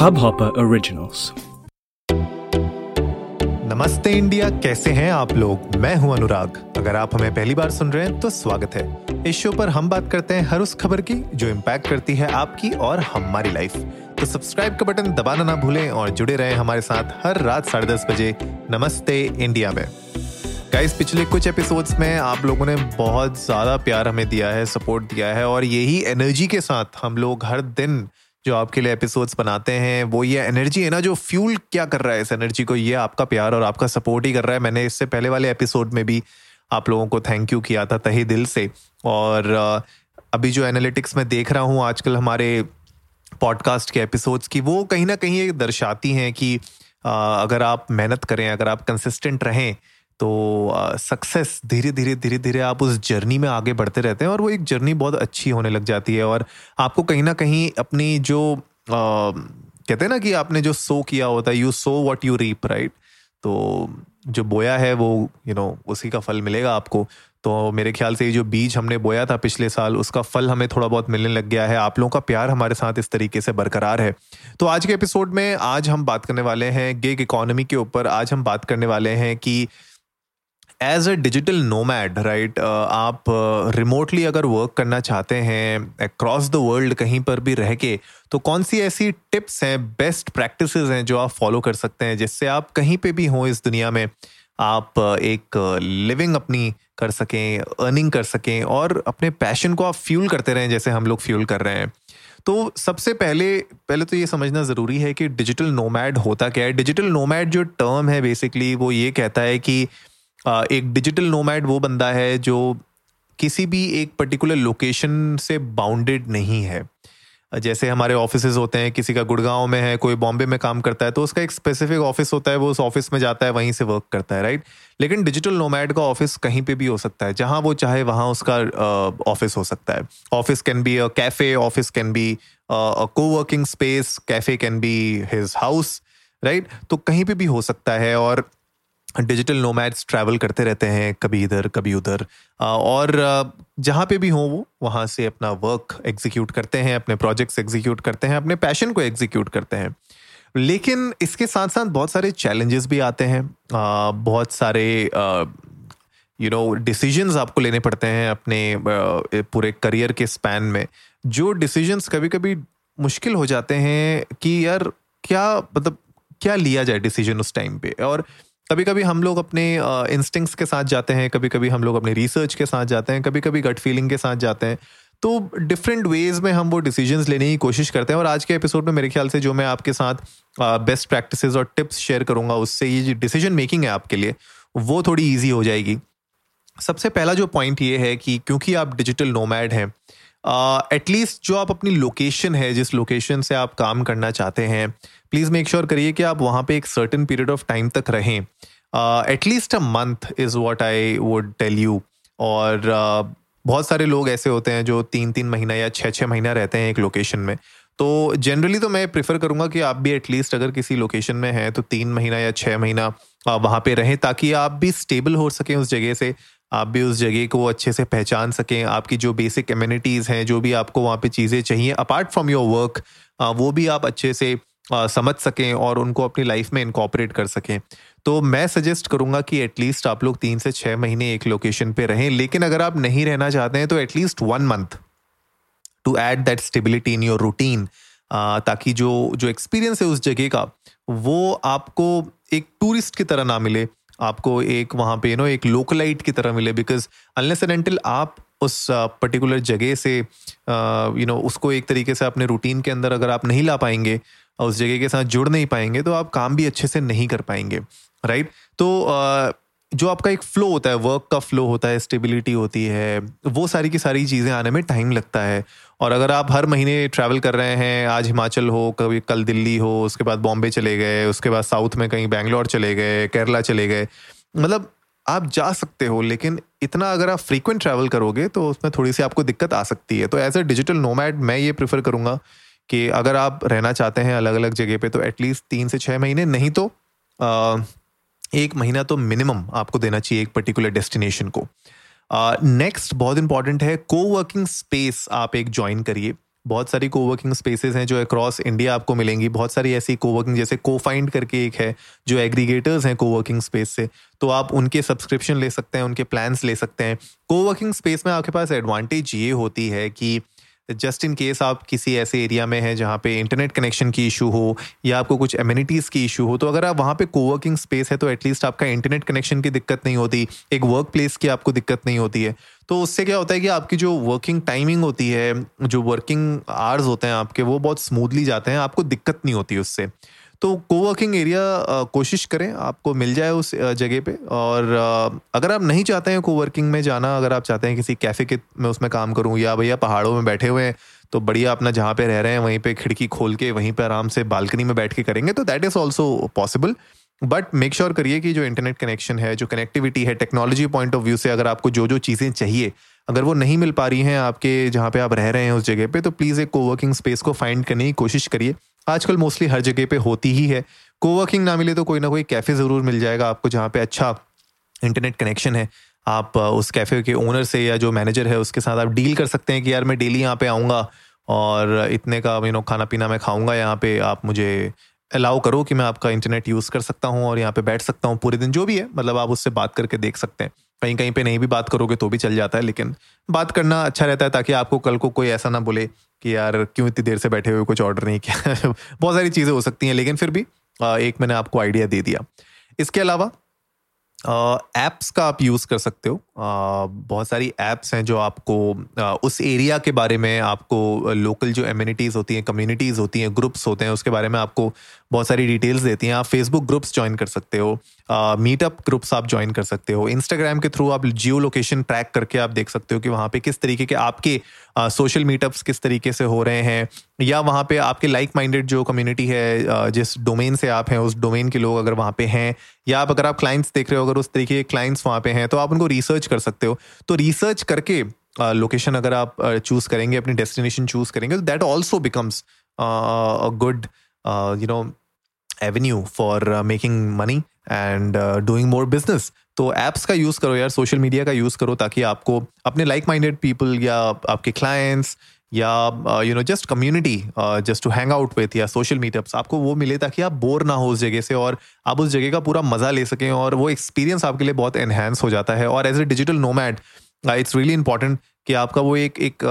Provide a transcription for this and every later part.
Hubhopper Originals. नमस्ते India, कैसे हैं आप लोग? मैं हूँ अनुराग। अगर आप हमें पहली बार सुन रहे हैं तो स्वागत है। इस शो पर हम बात करते हैं हर उस खबर की, जो इम्पैक्ट करती है आपकी और हमारी लाइफ तो सब्सक्राइब का बटन दबाना ना भूलें और जुड़े रहें हमारे साथ हर रात साढ़े दस बजे नमस्ते इंडिया में। गाइस पिछले कुछ एपिसोड्स में आप लोगों ने बहुत ज़्यादा प्यार हमें दिया है सपोर्ट दिया है और यही एनर्जी के साथ हम लोग हर दिन जो आपके लिए एपिसोड्स बनाते हैं, वो ये एनर्जी है ना जो फ्यूल क्या कर रहा है इस एनर्जी को? ये आपका प्यार और आपका सपोर्ट ही कर रहा है। मैंने इससे पहले वाले एपिसोड में भी आप लोगों को थैंक यू किया था तहे दिल से। और अभी जो एनालिटिक्स में देख रहा हूँ, आजकल हमारे पॉडकास्ट के एपिसोड्स की, वो कहीं ना कहीं ये दर्शाती हैं कि अगर आप मेहनत करें, अगर आप कंसिस्टेंट रहें तो सक्सेस धीरे धीरे धीरे धीरे आप उस जर्नी में आगे बढ़ते रहते हैं और वो एक जर्नी बहुत अच्छी होने लग जाती है और आपको कहीं ना कहीं अपनी जो आ, कहते हैं ना कि आपने जो सो किया होता है you sow what you reap right तो जो बोया है वो यू you नो know, उसी का फल मिलेगा आपको। तो मेरे ख्याल से ये जो बीज हमने बोया था पिछले साल उसका फल हमें थोड़ा बहुत मिलने लग गया है। आप लोगों का प्यार हमारे साथ इस तरीके से बरकरार है। तो आज के एपिसोड में आज हम बात करने वाले हैं गेग इकोनॉमी के ऊपर। आज हम बात करने वाले हैं कि as a digital nomad right आप रिमोटली uh, अगर वर्क करना चाहते हैं अक्रॉस द वर्ल्ड कहीं पर भी रह के तो कौन सी ऐसी टिप्स हैं बेस्ट प्रैक्टिस हैं जो आप फॉलो कर सकते हैं जिससे आप कहीं पे भी हों इस दुनिया में आप uh, एक लिविंग uh, अपनी कर सकें अर्निंग कर सकें और अपने पैशन को आप फ्यूल करते रहें जैसे हम लोग फ्यूल कर रहे हैं। तो सबसे पहले पहले तो ये समझना ज़रूरी है कि डिजिटल नोमैड होता क्या है? डिजिटल नोमैड जो टर्म है बेसिकली वो ये कहता है कि एक डिजिटल नोमैड वो बंदा है जो किसी भी एक पर्टिकुलर लोकेशन से बाउंडेड नहीं है। जैसे हमारे ऑफ़िस होते हैं, किसी का गुड़गांव में है, कोई बॉम्बे में काम करता है तो उसका एक स्पेसिफिक ऑफ़िस होता है, वो उस ऑफ़िस में जाता है, वहीं से वर्क करता है राइट लेकिन डिजिटल नोमैड का ऑफ़िस कहीं पे भी हो सकता है, जहाँ वो चाहे वहाँ उसका ऑफ़िस हो सकता है। Office can be a cafe office can be coworking space cafe can be his house right तो कहीं पे भी हो सकता है और डिजिटल नोमैड्स ट्रैवल करते रहते हैं, कभी इधर, कभी उधर। और जहाँ पे भी हों वो, वहाँ से अपना वर्क एग्जीक्यूट करते हैं, अपने प्रोजेक्ट्स एग्जीक्यूट करते हैं, अपने पैशन को एग्जीक्यूट करते हैं। लेकिन इसके साथ साथ बहुत सारे चैलेंजेस भी आते हैं। बहुत सारे यू नो डिसीजंस आपको लेने पड़ते हैं अपने पूरे करियर के स्पैन में। जो डिसीजंस कभी कभी मुश्किल हो जाते हैं कि यार, क्या मतलब क्या लिया जाए डिसीज़न उस टाइम पे? और कभी कभी हम लोग अपने इंस्टिंक्ट्स के साथ जाते हैं कभी कभी हम लोग अपने रिसर्च के साथ जाते हैं कभी कभी गट फीलिंग के साथ जाते हैं। तो डिफरेंट वेज में हम वो डिसीजंस लेने की कोशिश करते हैं और आज के एपिसोड में मेरे ख्याल से जो मैं आपके साथ बेस्ट प्रैक्टिसेस और टिप्स शेयर करूँगा, उससे ये जो डिसीज़न मेकिंग है आपके लिए, वो थोड़ी ईजी हो जाएगी। सबसे पहला जो पॉइंट ये है कि क्योंकि आप डिजिटल नोमैड हैं एटलीस्ट uh, जो आप अपनी लोकेशन है जिस लोकेशन से आप काम करना चाहते हैं प्लीज़ मेक श्योर करिए कि आप वहाँ पे एक सर्टन पीरियड ऑफ़ टाइम तक रहें। At least a month is what I would tell you और uh, बहुत सारे लोग ऐसे होते हैं जो तीन तीन महीना या छः छः महीना रहते हैं एक लोकेशन में। तो जनरली तो मैं प्रिफर करूँगा कि आप भी एटलीस्ट अगर किसी लोकेशन में हैं तो तीन महीना या छः महीना वहाँ पे रहें ताकि आप भी स्टेबल हो सकें उस जगह से। आप भी उस जगह को अच्छे से पहचान सकें। आपकी जो बेसिक कम्युनिटीज़ हैं जो भी आपको वहाँ पे चीज़ें चाहिए अपार्ट फ्रॉम योर वर्क वो भी आप अच्छे से आ, समझ सकें और उनको अपनी लाइफ में इनकॉपरेट कर सकें। तो मैं सजेस्ट करूँगा कि एटलीस्ट आप लोग तीन से छः महीने एक लोकेशन पे रहें लेकिन अगर आप नहीं रहना चाहते हैं तो at least one month to add that stability in your routine ताकि जो जो एक्सपीरियंस है उस जगह का वो आपको एक टूरिस्ट की तरह ना मिले। आपको एक वहाँ पे नो एक लोकलाइट की तरह मिले बिकॉज़ अनलेस एंड एंटिल आप उस पर्टिकुलर जगह से यू नो उसको एक तरीके से अपने रूटीन के अंदर अगर आप नहीं ला पाएँगे, उस जगह के साथ जुड़ नहीं पाएँगे तो आप काम भी अच्छे से नहीं कर पाएँगे राइट तो जो आपका एक फ्लो होता है वर्क का फ्लो होता है स्टेबिलिटी होती है, वो सारी की सारी चीज़ें आने में टाइम लगता है। और अगर आप हर महीने ट्रैवल कर रहे हैं, आज हिमाचल हो, कभी कल दिल्ली हो, उसके बाद बॉम्बे चले गए, उसके बाद साउथ में कहीं बैंगलोर चले गए, केरला चले गए मतलब आप जा सकते हो, लेकिन इतना अगर आप फ्रीक्वेंट ट्रैवल करोगे तो उसमें थोड़ी सी आपको दिक्कत आ सकती है। तो एज ए डिजिटल नोमैड मैं ये प्रेफर करूँगा कि अगर आप रहना चाहते हैं अलग अलग जगह पे तो एटलीस्ट तीन से छः महीने, नहीं तो एक महीना तो मिनिमम आपको देना चाहिए एक पर्टिकुलर डेस्टिनेशन को। नेक्स्ट uh, बहुत इंपॉर्टेंट है को वर्किंग स्पेस आप एक ज्वाइन करिए। बहुत सारी कोवर्किंग स्पेसेस हैं जो अक्रॉस इंडिया आपको मिलेंगी। बहुत सारी ऐसी कोवर्किंग जैसे को फाइंड करके एक है जो एग्रीगेटर्स हैं कोवर्किंग स्पेस से। तो आप उनके सब्सक्रिप्शन ले सकते हैं उनके प्लान्स ले सकते हैं। कोवर्किंग स्पेस में आपके पास एडवांटेज ये होती है कि जस्ट इन केस आप किसी ऐसे एरिया में हैं जहाँ पे इंटरनेट कनेक्शन की इशू हो या आपको कुछ एम्यूनिटीज़ की इशू हो तो अगर आप वहाँ पे कोवर्किंग स्पेस है तो एटलीस्ट आपका इंटरनेट कनेक्शन की दिक्कत नहीं होती, एक वर्क प्लेस की आपको दिक्कत नहीं होती है। तो उससे क्या होता है कि आपकी जो वर्किंग टाइमिंग होती है, जो वर्किंग आवर्स होते हैं आपके, वो बहुत स्मूथली जाते हैं, आपको दिक्कत नहीं होती उससे। तो कोवर्किंग एरिया कोशिश करें, आपको मिल जाए उस जगह पे। और अगर आप नहीं चाहते हैं कोवर्किंग में जाना, अगर आप चाहते हैं किसी कैफ़े के में उसमें काम करूँ, या भैया पहाड़ों में बैठे हुए हैं तो बढ़िया अपना जहाँ पे रह रहे हैं, वहीं पे खिड़की खोल के, वहीं पे आराम से बालकनी में बैठ के करेंगे तो that is also possible but make sure करिए कि जो इंटरनेट कनेक्शन है, जो कनेक्टिविटी है टेक्नोलॉजी पॉइंट ऑफ़ व्यू से अगर आपको जो जो चीज़ें चाहिए, अगर वो नहीं मिल पा रही हैं आपके जहाँ पे आप रह रहे हैं उस जगह पे तो प्लीज़ एक कोवर्किंग स्पेस को फाइंड करने की कोशिश करिए। आजकल मोस्टली हर जगह पे होती ही है। कोवर्किंग ना मिले तो कोई ना कोई कैफ़े ज़रूर मिल जाएगा आपको जहाँ पे अच्छा इंटरनेट कनेक्शन है। आप उस कैफ़े के ओनर से या जो मैनेजर है उसके साथ आप डील कर सकते हैं कि यार मैं डेली यहाँ पे आऊँगा और इतने का यू नो खाना पीना मैं खाऊँगा, यहाँ पे आप मुझे अलाउ करो कि मैं आपका इंटरनेट यूज़ कर सकता हूँ और यहाँ पे बैठ सकता हूँ पूरे दिन, जो भी है मतलब आप उससे बात करके देख सकते हैं। कहीं कहीं पे नहीं भी बात करोगे तो भी चल जाता है, लेकिन बात करना अच्छा रहता है ताकि आपको कल को कोई ऐसा ना बोले कि यार, क्यों इतनी देर से बैठे हुए कुछ ऑर्डर नहीं किया? बहुत सारी चीज़ें हो सकती हैं, लेकिन फिर भी एक मैंने आपको आइडिया दे दिया। इसके अलावा ऐप्स का आप यूज़ कर सकते हो। बहुत सारी एप्स हैं जो आपको उस एरिया के बारे में आपको लोकल जो एम्यूनिटीज़ होती हैं कम्युनिटीज़ होती हैं ग्रुप्स होते हैं, उसके बारे में आपको बहुत सारी डिटेल्स देती हैं। आप फेसबुक ग्रुप्स ज्वाइन कर सकते हो मीटअप ग्रुप्स आप ज्वाइन कर सकते हो इंस्टाग्राम के थ्रू आप जियो लोकेशन ट्रैक करके आप देख सकते हो कि वहाँ पे किस तरीके के आपके सोशल मीटअप्स किस तरीके से हो रहे हैं, या वहाँ पे आपके लाइक माइंडेड जो कम्युनिटी है जिस डोमेन से आप हैं, उस डोमेन के लोग अगर वहाँ पे हैं, या आप अगर आप क्लाइंट्स देख रहे हो, अगर उस तरीके के क्लाइंट्स वहाँ पे हैं तो आप उनको रिसर्च कर सकते हो। तो रिसर्च करके लोकेशन अगर आप चूज़ करेंगे, अपनी डेस्टिनेशन चूज़ करेंगे तो that also becomes good you know avenue for making money and doing more business तो ऐप्स का यूज़ करो यार सोशल मीडिया का यूज़ करो ताकि आपको अपने लाइक माइंडेड पीपल या आपके क्लाइंट्स या you know just community just to hang out with या सोशल मीटअप्स आपको वो मिले ताकि आप बोर ना हो उस जगह से और आप उस जगह का पूरा मज़ा ले सकें और वो एक्सपीरियंस आपके लिए बहुत एनहेंस हो जाता है और as a digital nomad it's really important कि आपका वो एक एक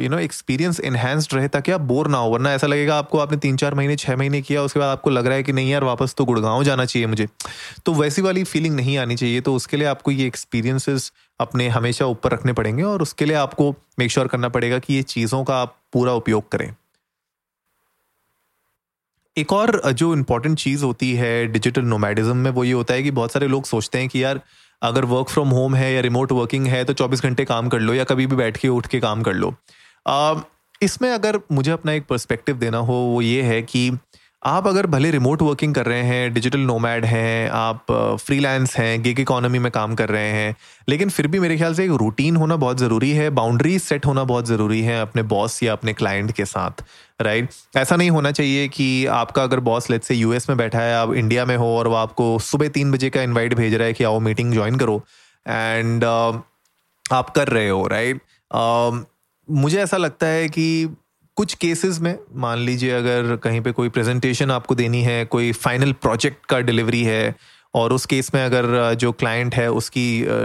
यू नो एक्सपीरियंस एनहेंस्ड रहे ताकि आप बोर ना हो, वरना ऐसा लगेगा आपको आपने तीन चार महीने छः महीने किया, उसके बाद आपको लग रहा है कि नहीं यार, वापस तो गुड़गांव जाना चाहिए मुझे। तो वैसी वाली फीलिंग नहीं आनी चाहिए तो उसके लिए आपको ये एक्सपीरियंसेस अपने हमेशा ऊपर रखने पड़ेंगे और उसके लिए आपको मेक श्योर sure करना पड़ेगा कि ये चीज़ों का आप पूरा उपयोग करें। एक और जो इम्पोर्टेंट चीज़ होती है डिजिटल नोमैडिज्म में, वो ये होता है कि बहुत सारे लोग सोचते हैं कि यार, अगर वर्क फ्रॉम होम है या रिमोट वर्किंग है तो 24 घंटे काम कर लो या कभी भी बैठ के उठ के काम कर लो। इसमें अगर मुझे अपना एक पर्सपेक्टिव देना हो, वो ये है कि आप अगर भले रिमोट वर्किंग कर रहे हैं डिजिटल नोमैड हैं आप फ्रीलांस हैं गिग इकोनॉमी में काम कर रहे हैं लेकिन फिर भी मेरे ख्याल से एक रूटीन होना बहुत ज़रूरी है बाउंड्रीज सेट होना बहुत ज़रूरी है अपने बॉस या अपने क्लाइंट के साथ राइट ऐसा नहीं होना चाहिए कि आपका अगर बॉस लेट से यूएस में बैठा है आप इंडिया में हो और वो आपको सुबह तीन बजे का इन्वाइट भेज रहा है कि आओ मीटिंग ज्वाइन करो एंड uh, आप कर रहे हो राइट right? uh, मुझे ऐसा लगता है कि कुछ केसेस में, मान लीजिए अगर कहीं पे कोई प्रेजेंटेशन आपको देनी है, कोई फाइनल प्रोजेक्ट का डिलीवरी है, और उस केस में अगर जो क्लाइंट है उसकी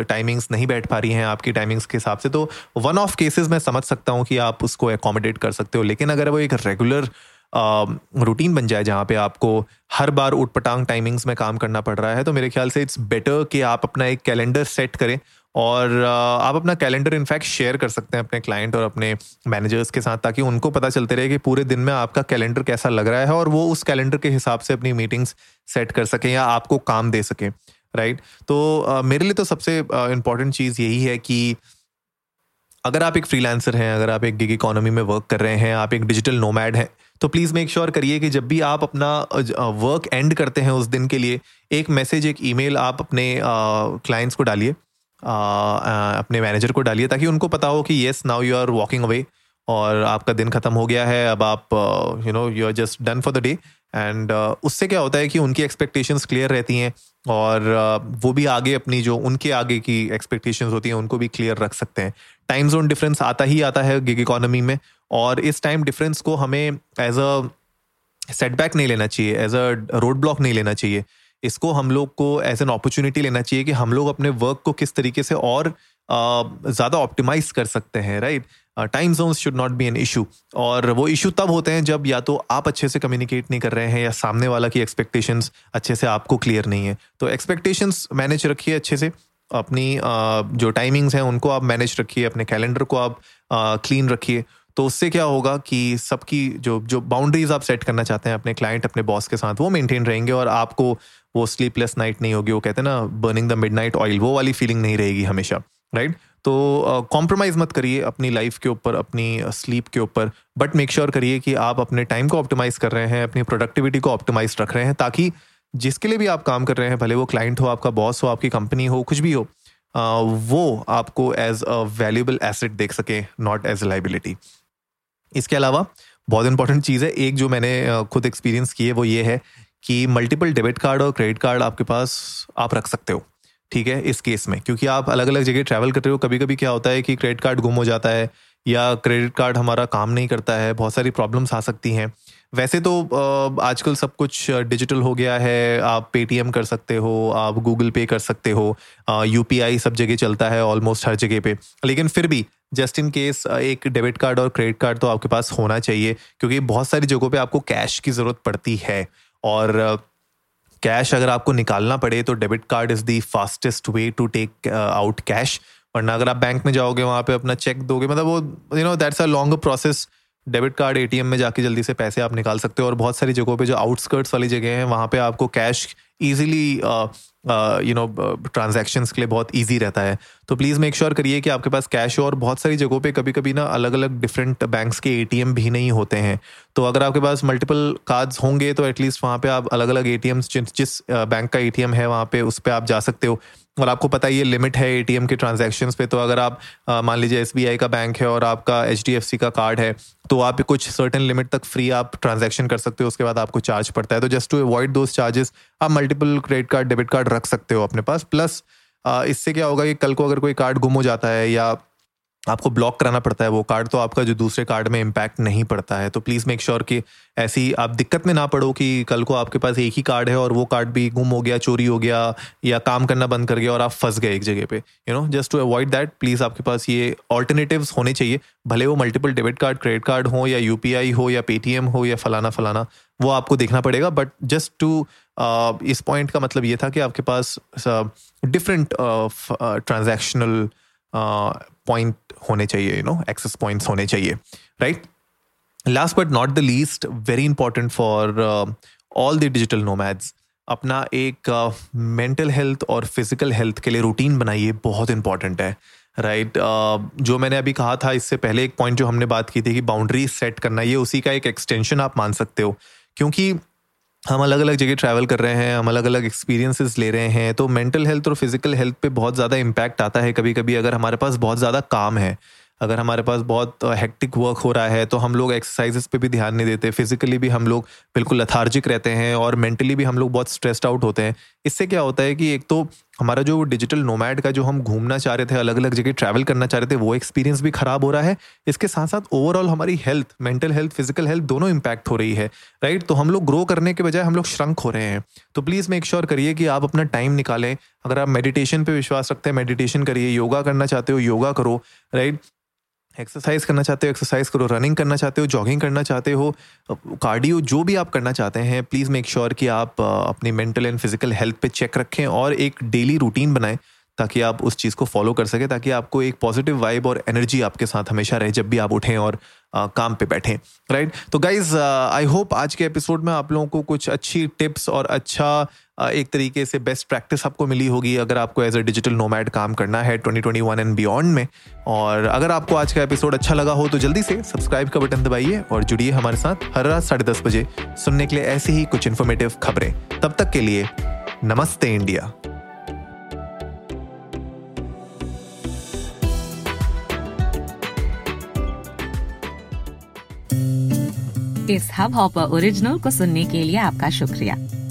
टाइमिंग्स नहीं बैठ पा रही हैं आपकी टाइमिंग्स के हिसाब से तो वन ऑफ़ केसेस में समझ सकता हूँ कि आप उसको एकोमोडेट कर सकते हो। लेकिन अगर वो एक रेगुलर रूटीन बन जाए जहाँ पे आपको हर बार उठपटांग टाइमिंग्स में काम करना पड़ रहा है तो मेरे ख्याल से इट्स बेटर कि आप अपना एक कैलेंडर सेट करें और आप अपना कैलेंडर इनफैक्ट शेयर कर सकते हैं अपने क्लाइंट और अपने मैनेजर्स के साथ ताकि उनको पता चलते रहे कि पूरे दिन में आपका कैलेंडर कैसा लग रहा है और वो उस कैलेंडर के हिसाब से अपनी मीटिंग्स सेट कर सकें या आपको काम दे सकें राइट तो मेरे लिए तो सबसे इंपॉर्टेंट चीज़ यही है कि अगर आप एक फ्रीलांसर हैं, अगर आप एक गिग इकोनॉमी में वर्क कर रहे हैं, आप एक डिजिटल नोमैड हैं तो प्लीज़ मेक श्योर करिए कि जब भी आप अपना वर्क एंड करते हैं उस दिन के लिए, एक मैसेज एक ईमेल आप अपने क्लाइंट्स को डालिए। अपने मैनेजर को डालिए ताकि उनको पता हो कि yes now you are walking away और आपका दिन खत्म हो गया है। अब आप you know you are just done for the day and उससे क्या होता है कि उनकी एक्सपेक्टेशंस क्लियर रहती हैं और uh, वो भी आगे अपनी जो उनके आगे की एक्सपेक्टेशंस होती हैं उनको भी क्लियर रख सकते हैं। टाइम जोन डिफरेंस आता ही आता है गिग इकोनॉमी में और इस टाइम डिफरेंस को हमें एज अ सेटबैक नहीं लेना चाहिए एज अ रोड ब्लॉक नहीं लेना चाहिए। इसको हम लोग को एज एन अपॉर्चुनिटी लेना चाहिए कि हम लोग अपने वर्क को किस तरीके से और ज़्यादा ऑप्टिमाइज कर सकते हैं right time zones should not be an issue और वो इशू तब होते हैं जब या तो आप अच्छे से कम्युनिकेट नहीं कर रहे हैं या सामने वाला की एक्सपेक्टेशंस अच्छे से आपको क्लियर नहीं है। तो एक्सपेक्टेशंस मैनेज रखिए अच्छे से। अपनी जो टाइमिंग्स हैं उनको आप मैनेज रखिए, अपने कैलेंडर को आप क्लीन रखिए। तो उससे क्या होगा कि सबकी जो जो बाउंड्रीज आप सेट करना चाहते हैं अपने क्लाइंट अपने बॉस के साथ, वो मेंटेन रहेंगे और आपको वो स्लीपलेस नाइट नहीं होगी वो कहते हैं ना burning the midnight oil वो वाली फीलिंग नहीं रहेगी हमेशा राइट तो कॉम्प्रोमाइज़ uh, मत करिए अपनी लाइफ के ऊपर अपनी स्लीप के ऊपर बट मेक श्योर करिए कि आप अपने टाइम को ऑप्टिमाइज कर रहे हैं अपनी प्रोडक्टिविटी को ऑप्टिमाइज रख रहे हैं ताकि जिसके लिए भी आप काम कर रहे हैं भले वो क्लाइंट हो आपका बॉस हो आपकी कंपनी हो कुछ भी हो वो आपको एज अ वैल्यूबल एसेट देख सके नॉट एज अ लाइबिलिटी इसके अलावा बहुत इंपॉर्टेंट चीज़ है एक जो मैंने खुद एक्सपीरियंस की है वो ये है कि मल्टीपल डेबिट कार्ड और क्रेडिट कार्ड आपके पास आप रख सकते हो, ठीक है, इस केस में। क्योंकि आप अलग अलग जगह ट्रैवल करते हो कभी कभी क्या होता है कि क्रेडिट कार्ड गुम हो जाता है या क्रेडिट कार्ड हमारा काम नहीं करता है, बहुत सारी प्रॉब्लम्स आ सकती हैं। वैसे तो आजकल सब कुछ डिजिटल हो गया है, आप पेटीएम कर सकते हो, आप गूगल पे कर सकते हो यूपीआई सब जगह चलता है ऑलमोस्ट हर जगह पे। लेकिन फिर भी जस्ट इन केस एक डेबिट कार्ड और क्रेडिट कार्ड तो आपके पास होना चाहिए, क्योंकि बहुत सारी जगहों पे आपको कैश की ज़रूरत पड़ती है। और कैश अगर आपको निकालना पड़े तो debit card is the fastest way to take out cash वरना अगर आप बैंक में जाओगे, वहाँ पे अपना चेक दोगे मतलब वो you know that's a long process debit card ATM में जाके जल्दी से पैसे आप निकाल सकते हो और बहुत सारी जगहों पे जो आउटस्कर्ट्स वाली जगह हैं, वहाँ पे आपको cash easily you know transactions के लिए बहुत ईजी रहता है। तो प्लीज़ मेक श्योर करिए कि आपके पास कैश हो और बहुत सारी जगहों पे कभी कभी ना अलग अलग डिफरेंट बैंक्स के एटीएम भी नहीं होते हैं। तो अगर आपके पास मल्टीपल कार्ड्स होंगे तो एटलीस्ट वहाँ पे आप अलग अलग ए जिस जिस बैंक का एटीएम है, वहाँ पे उस पर आप जा सकते हो। और आपको पता ही ये लिमिट है एटीएम के ट्रांजेक्शन पे तो अगर आप मान लीजिए एसबीआई का बैंक है और आपका एचडीएफसी का कार्ड है तो आप कुछ सर्टन लिमिट तक फ्री आप ट्रांजेक्शन कर सकते हो, उसके बाद आपको चार्ज पड़ता है। तो just to avoid those charges आप multiple credit card debit card रख सकते हो अपने पास। प्लस इससे क्या होगा कि कल को अगर कोई कार्ड गुम हो जाता है या आपको ब्लॉक कराना पड़ता है, वो कार्ड तो आपका जो दूसरे कार्ड में इम्पैक्ट नहीं पड़ता है। तो प्लीज़ मेक श्योर कि ऐसी आप दिक्कत में ना पड़ो कि कल को आपके पास एक ही कार्ड है और वो कार्ड भी गुम हो गया, चोरी हो गया या काम करना बंद कर गया और आप फंस गए एक जगह पे। You know just to avoid that please आपके पास ये ऑल्टरनेटिव होने चाहिए। भले वो multiple debit card credit card हो या यूपीआई हो या पेटीएम हो या फलाना फलाना, वो आपको देखना पड़ेगा। बट जस्ट टू इस पॉइंट का मतलब ये था कि आपके पास डिफरेंट ट्रांजेक्शनल पॉइंट होने चाहिए यू नो एक्सेस पॉइंट्स होने चाहिए right last but not the least very important for all the digital nomads अपना एक मेंटल uh, हेल्थ और फ़िज़िकल हेल्थ के लिए रूटीन बनाइए बहुत इंपॉर्टेंट है राइट right? uh, जो मैंने अभी कहा था इससे पहले एक पॉइंट जो हमने बात की थी कि बाउंड्री सेट करना ये उसी का एक एक्सटेंशन आप मान सकते हो क्योंकि हम अलग अलग जगह ट्रैवल कर रहे हैं, हम अलग अलग एक्सपीरियंसेस ले रहे हैं तो मेंटल हेल्थ और फ़िज़िकल हेल्थ पे बहुत ज़्यादा इम्पैक्ट आता है कभी कभी अगर हमारे पास बहुत ज़्यादा काम है, अगर हमारे पास बहुत हेक्टिक वर्क हो रहा है तो हम लोग एक्सरसाइजेस पे भी ध्यान नहीं देते। फिजिकली भी हम लोग बिल्कुल लथार्जिक रहते हैं और मेंटली भी हम लोग बहुत स्ट्रेस्ड आउट होते हैं। इससे क्या होता है कि एक तो हमारा जो डिजिटल नोमैड का जो हम घूमना चाह रहे थे अलग अलग जगह ट्रैवल करना चाह रहे थे, वो एक्सपीरियंस भी खराब हो रहा है। इसके साथ साथ ओवरऑल हमारी health mental health physical health दोनों इम्पैक्ट हो रही है राइट तो हम लोग ग्रो करने के बजाय हम लोग श्रंक हो रहे हैं। तो प्लीज़ मेक श्योर करिए कि आप अपना टाइम निकालें। अगर आप मेडिटेशन पर विश्वास रखते हैं मेडिटेशन करिए योगा करना चाहते हो योगा करो राइट एक्सरसाइज करना चाहते हो एक्सरसाइज करो रनिंग करना चाहते हो जॉगिंग करना चाहते हो कार्डियो जो भी आप करना चाहते हैं प्लीज़ मेक श्योर कि आप अपनी मेंटल एंड फ़िज़िकल हेल्थ पे चेक रखें और एक डेली रूटीन बनाएँ ताकि आप उस चीज़ को फॉलो कर सकें ताकि आपको एक पॉजिटिव वाइब और एनर्जी आपके साथ हमेशा रहे जब भी आप उठें और आ, काम पे बैठें राइट तो गाइज़ आई होप आज के एपिसोड में आप लोगों को कुछ अच्छी टिप्स और अच्छा एक तरीके से बेस्ट प्रैक्टिस आपको मिली होगी अगर आपको एज अ डिजिटल नोमैड काम करना है 2021 एंड बियॉन्ड में। और अगर आपको आज का एपिसोड अच्छा लगा हो तो जल्दी से सब्सक्राइब का बटन दबाइए और जुड़िए हमारे साथ हर रात साढ़े दस बजे सुनने के लिए ऐसी ही कुछ इन्फॉर्मेटिव खबरें। तब तक के लिए नमस्ते इंडिया। इस हब हॉपर ओरिजिनल को सुनने के लिए आपका शुक्रिया।